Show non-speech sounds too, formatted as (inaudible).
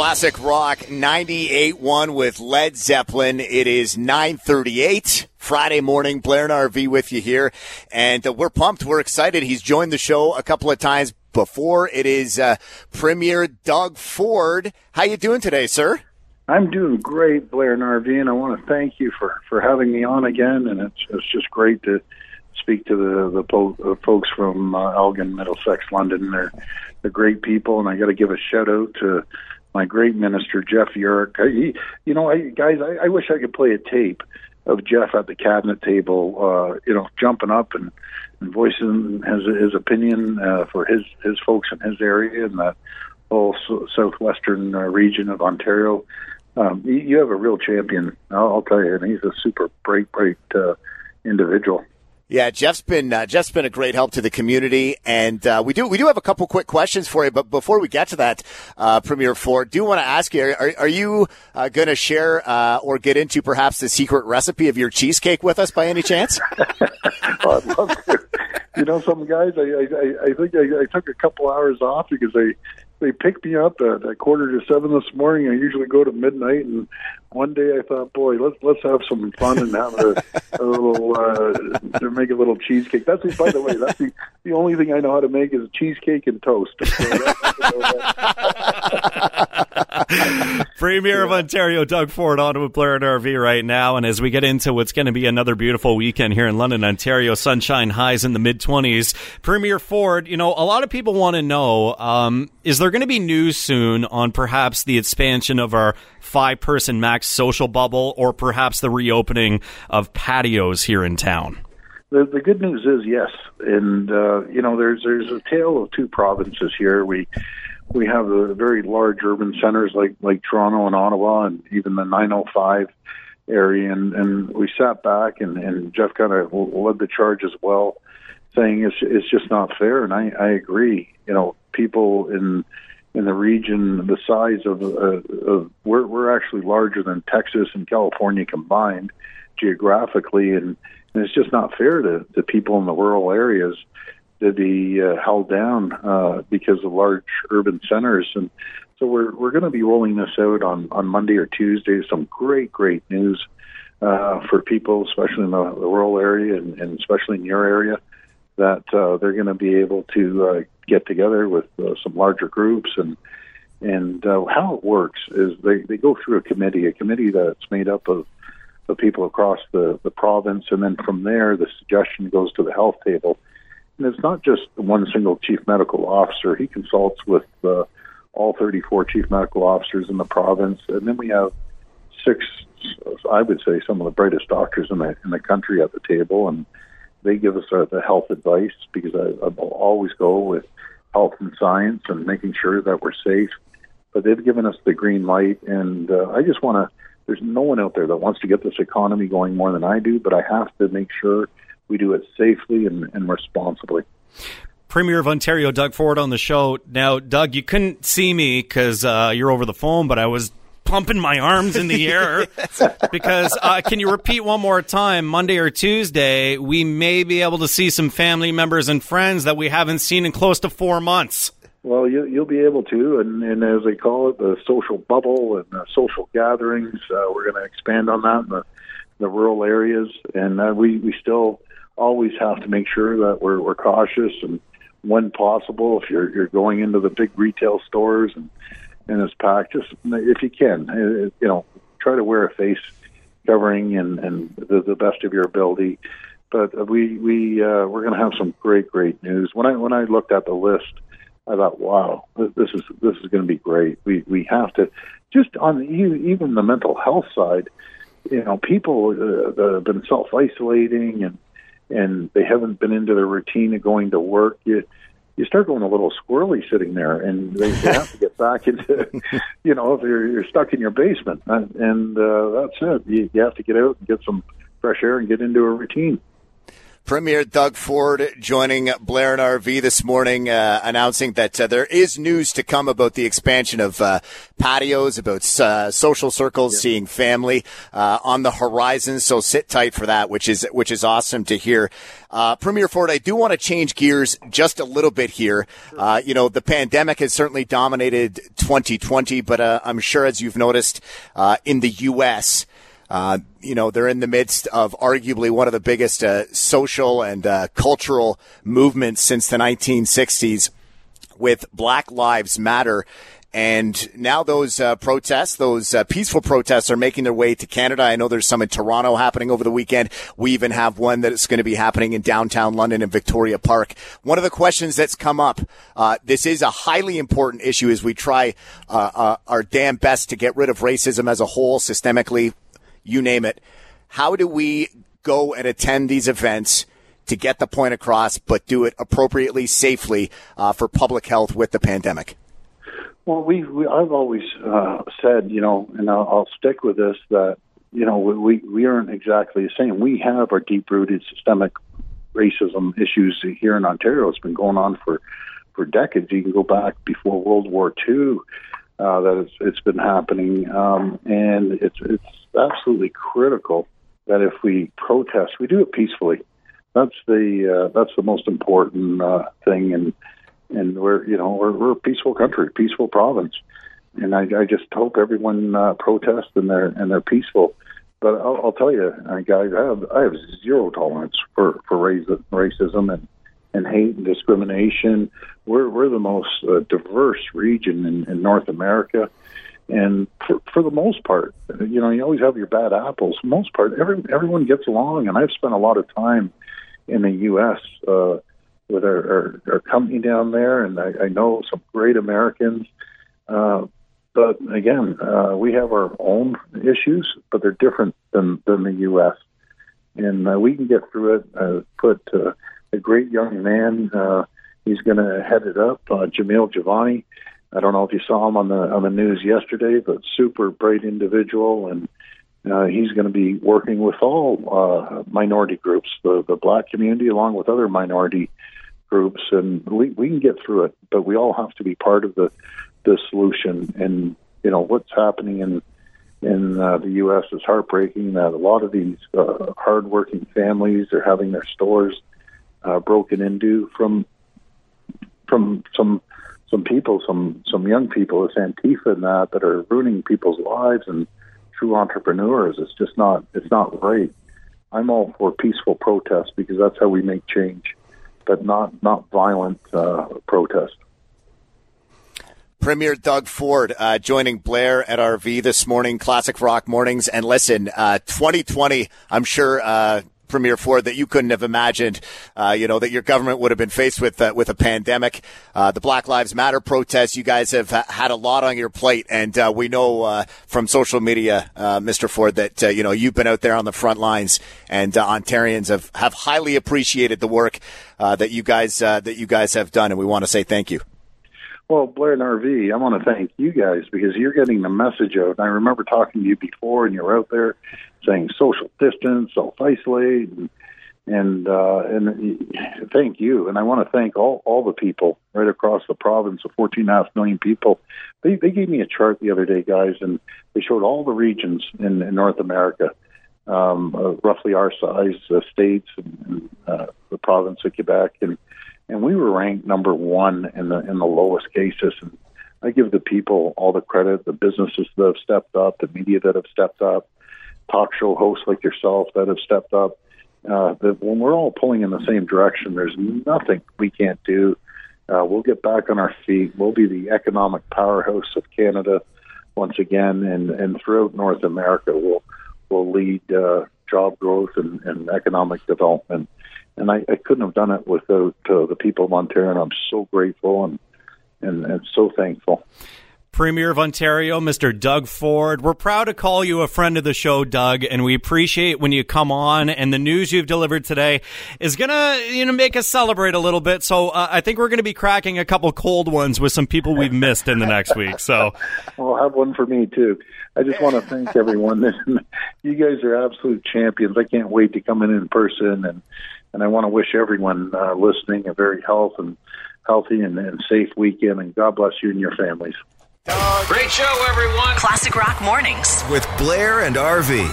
Classic Rock 98.1 with Led Zeppelin. It is 938 Friday morning. Blair and RV with you here. And uh, we're pumped. We're excited. He's joined the show a couple of times before. It is uh, Premier Doug Ford. How you doing today, sir? I'm doing great, Blair and RV, and I want to thank you for, for having me on again. And it's, it's just great to speak to the the po- uh, folks from uh, Elgin, Middlesex, London. They're they're great people, and I got to give a shout out to my great minister Jeff. I, he, you know, I, guys, I, I wish I could play a tape of Jeff at the cabinet table, uh, you know, jumping up and, and voicing his his opinion uh, for his his folks in his area and that whole southwestern uh, region of Ontario. Um, you, you have a real champion, I'll, I'll tell you, and he's a super bright, bright uh, individual. Yeah, Jeff's been uh, Jeff's been a great help to the community, and uh, we do we do have a couple quick questions for you. But before we get to that, uh, Premier Ford, do want to ask you: Are, are you uh, going to share uh, or get into perhaps the secret recipe of your cheesecake with us by any chance? (laughs) I'd love to. You know, some guys, I I, I think I, I took a couple hours off because they they picked me up at, at quarter to seven this morning. I usually go to midnight, and one day I thought, boy, let's let's have some fun and have a, a little uh, make a little cheesecake. That's by the way, that's the, the only thing I know how to make is cheesecake and toast. (laughs) Premier of Ontario, Doug Ford, on with Blair and RV right now. And as we get into what's going to be another beautiful weekend here in London, Ontario, sunshine highs in the mid 20s. Premier Ford, you know, a lot of people want to know um, is there going to be news soon on perhaps the expansion of our five person max social bubble or perhaps the reopening of patios here in town? The, the good news is yes, and uh, you know there's there's a tale of two provinces here. We we have the very large urban centers like like Toronto and Ottawa, and even the 905 area. And, and we sat back, and, and Jeff kind of led the charge as well, saying it's it's just not fair. And I I agree. You know, people in in the region the size of, uh, of we're we're actually larger than Texas and California combined geographically, and, and it's just not fair to the people in the rural areas to be uh, held down uh, because of large urban centers. And so we're we're going to be rolling this out on on Monday or Tuesday. Some great great news uh, for people, especially in the, the rural area and, and especially in your area, that uh, they're going to be able to uh, get together with uh, some larger groups and. And uh, how it works is they, they go through a committee, a committee that's made up of the people across the, the province, and then from there the suggestion goes to the health table, and it's not just one single chief medical officer. He consults with uh, all 34 chief medical officers in the province, and then we have six, I would say, some of the brightest doctors in the in the country at the table, and they give us uh, the health advice because I, I will always go with health and science and making sure that we're safe. But they've given us the green light, and uh, I just want to. There's no one out there that wants to get this economy going more than I do, but I have to make sure we do it safely and, and responsibly. Premier of Ontario, Doug Ford, on the show. Now, Doug, you couldn't see me because uh, you're over the phone, but I was pumping my arms in the (laughs) air. Because uh, can you repeat one more time? Monday or tuesday we may be able to see some family members and friends that we haven't seen in close to four months. Well you, you'll be able to and, and as they call it the social bubble and the social gatherings uh, we're going to expand on that in the, the rural areas. And uh, we, we still always have to make sure that we're, we're cautious and when possible, if you're you're going into the big retail stores and and it's pack. just if you can, uh, you know, try to wear a face covering and and the, the best of your ability. But we we uh, we're going to have some great great news. When I when I looked at the list, I thought, wow, this is this is going to be great. We we have to just on even the mental health side. You know, people uh, that have been self isolating and and they haven't been into the routine of going to work, you you start going a little squirrely sitting there, and they, (laughs) have to get back into, you know, if you're, you're stuck in your basement, and, and uh, that's it. You, you have to get out and get some fresh air and get into a routine. Premier Doug Ford joining Blair and RV this morning, uh, announcing that uh, there is news to come about the expansion of uh, patios, about uh, social circles, yep. seeing family uh, on the horizon. So sit tight for that, which is which is awesome to hear. Uh, Premier Ford, I do want to change gears just a little bit here. you know, the pandemic has certainly dominated 2020, but I'm sure as you've noticed in the U.S. Uh, you know, they're in the midst of arguably one of the biggest uh, social and uh, cultural movements since the 1960s with Black Lives Matter. And now those uh, protests, those uh, peaceful protests, are making their way to Canada. I know there's some in Toronto happening over the weekend. We even have one that's going to be happening in downtown London in Victoria Park. One of the questions that's come up, uh, this is a highly important issue as we try uh, uh, our damn best to get rid of racism as a whole systemically you name it. How do we go and attend these events to get the point across, but do it appropriately, safely uh, for public health with the pandemic? Well, we, we I've always uh, said, you know, and I'll, I'll stick with this that you know we we aren't exactly the same. We have our deep rooted systemic racism issues here in Ontario. It's been going on for for decades. You can go back before World War II. Uh, that it's, it's been happening, um, and it's it's absolutely critical that if we protest, we do it peacefully. That's the uh, that's the most important uh, thing, and and we're you know we're, we're a peaceful country, peaceful province, and I, I just hope everyone uh, protests and they're and they're peaceful. But I'll, I'll tell you, guys, I have I have zero tolerance for for racism and and hate and discrimination. We're we're the most uh, diverse region in, in North America. And for, for the most part, you know, you always have your bad apples. For the most part, every, everyone gets along. And I've spent a lot of time in the U.S. Uh, with our, our, our company down there, and I, I know some great Americans. Uh, but again, uh, we have our own issues, but they're different than, than the U.S. And uh, we can get through it. Uh, put uh, a great young man. Uh, he's going to head it up, uh, Jamil Jivani. I don't know if you saw him on the on the news yesterday, but super bright individual, and uh, he's going to be working with all uh, minority groups, the the black community, along with other minority groups, and we we can get through it. But we all have to be part of the the solution. And you know what's happening in in uh, the U.S. is heartbreaking. That a lot of these uh, hardworking families are having their stores uh, broken into from from some some people, some some young people, it's Antifa and that that are ruining people's lives and true entrepreneurs. It's just not it's not right. I'm all for peaceful protest because that's how we make change, but not not violent uh, protest. Premier Doug Ford uh, joining Blair at RV this morning, Classic Rock Mornings. And listen, uh, 2020, I'm sure uh, Premier Ford, that you couldn't have imagined, uh, you know, that your government would have been faced with uh, with a pandemic. Uh, the Black Lives Matter protests, you guys have had a lot on your plate, and uh, we know uh, from social media, uh, Mr. Ford, that you know you've been out there on the front lines, and Ontarians have, have highly appreciated the work that you guys that you guys have done, and we want to say thank you. Well, Blair and RV, I want to thank you guys because you're getting the message out. I remember talking to you before, and you're out there saying social distance, self isolate, and and, uh, and thank you. And I want to thank all all the people right across the province of 14 and a half million people. They they gave me a chart the other day, guys, and they showed all the regions in, in North America, um, uh, roughly our size uh, states, and, and uh, the province of Quebec, and and we were ranked number one in the in the lowest cases. And I give the people all the credit, the businesses that have stepped up, the media that have stepped up, talk show hosts like yourself that have stepped up. Uh, that when we're all pulling in the same direction, there's nothing we can't do. Uh, we'll get back on our feet. We'll be the economic powerhouse of Canada once again, and, and throughout North America, we'll we'll lead uh, job growth and, and economic development and I, I couldn't have done it without uh, the people of Ontario. And I'm so grateful and, and and so thankful. Premier of Ontario, Mr. Doug Ford. We're proud to call you a friend of the show, Doug, and we appreciate when you come on. And the news you've delivered today is gonna, you know, make us celebrate a little bit. So uh, I think we're gonna be cracking a couple cold ones with some people we've missed in the next week. So, well, have one for me too. I just want to thank everyone. (laughs) you guys are absolute champions. I can't wait to come in in person and and I want to wish everyone uh, listening a very health and healthy and, and safe weekend. And God bless you and your families. Great show, everyone. Classic Rock Mornings with Blair and RV.